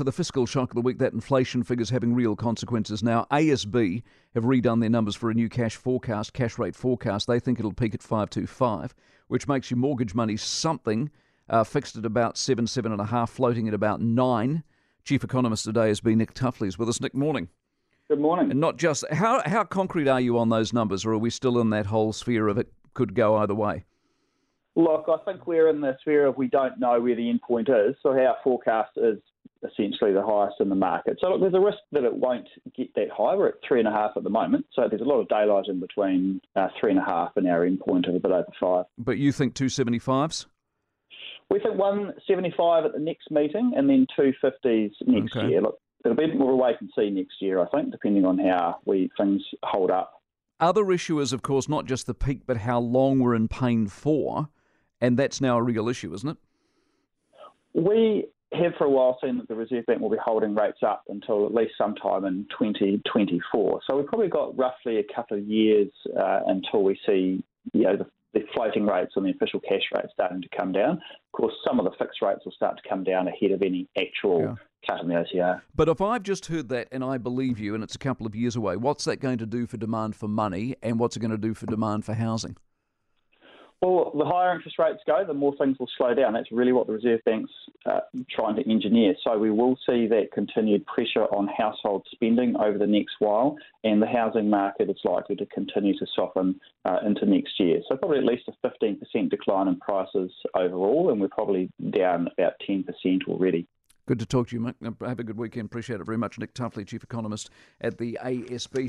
so the fiscal shock of the week, that inflation figure's having real consequences now. ASB have redone their numbers for a new cash forecast, cash rate forecast. They think it'll peak at 525, which makes your mortgage money something, uh, fixed at about seven, seven and a half, floating at about nine. Chief economist today has been Nick Tuffley with us. Nick, morning. Good morning. And not just, how, how concrete are you on those numbers, or are we still in that whole sphere of it could go either way? Look, I think we're in the sphere of we don't know where the end point is, so our forecast is essentially the highest in the market. So look, there's a risk that it won't get that high. We're at three and a half at the moment, so there's a lot of daylight in between uh, three and a half and our end point of a bit over five. But you think 275s? We think 175 at the next meeting and then 250s next okay. year. Look, it'll be more wait and see next year, I think, depending on how we things hold up. Other issue is, of course, not just the peak, but how long we're in pain for. And that's now a real issue, isn't it? We have for a while seen that the Reserve Bank will be holding rates up until at least sometime in 2024. So we've probably got roughly a couple of years uh, until we see you know, the, the, floating rates and the official cash rate starting to come down. Of course, some of the fixed rates will start to come down ahead of any actual yeah. cut in the OCR. But if I've just heard that and I believe you and it's a couple of years away, what's that going to do for demand for money and what's it going to do for demand for housing? Well, the higher interest rates go, the more things will slow down. That's really what the Reserve Bank's uh, trying to engineer. So we will see that continued pressure on household spending over the next while, and the housing market is likely to continue to soften uh, into next year. So probably at least a 15% decline in prices overall, and we're probably down about 10% already. Good to talk to you, Mick. Have a good weekend. Appreciate it very much. Nick Tuffley, Chief Economist at the ASB.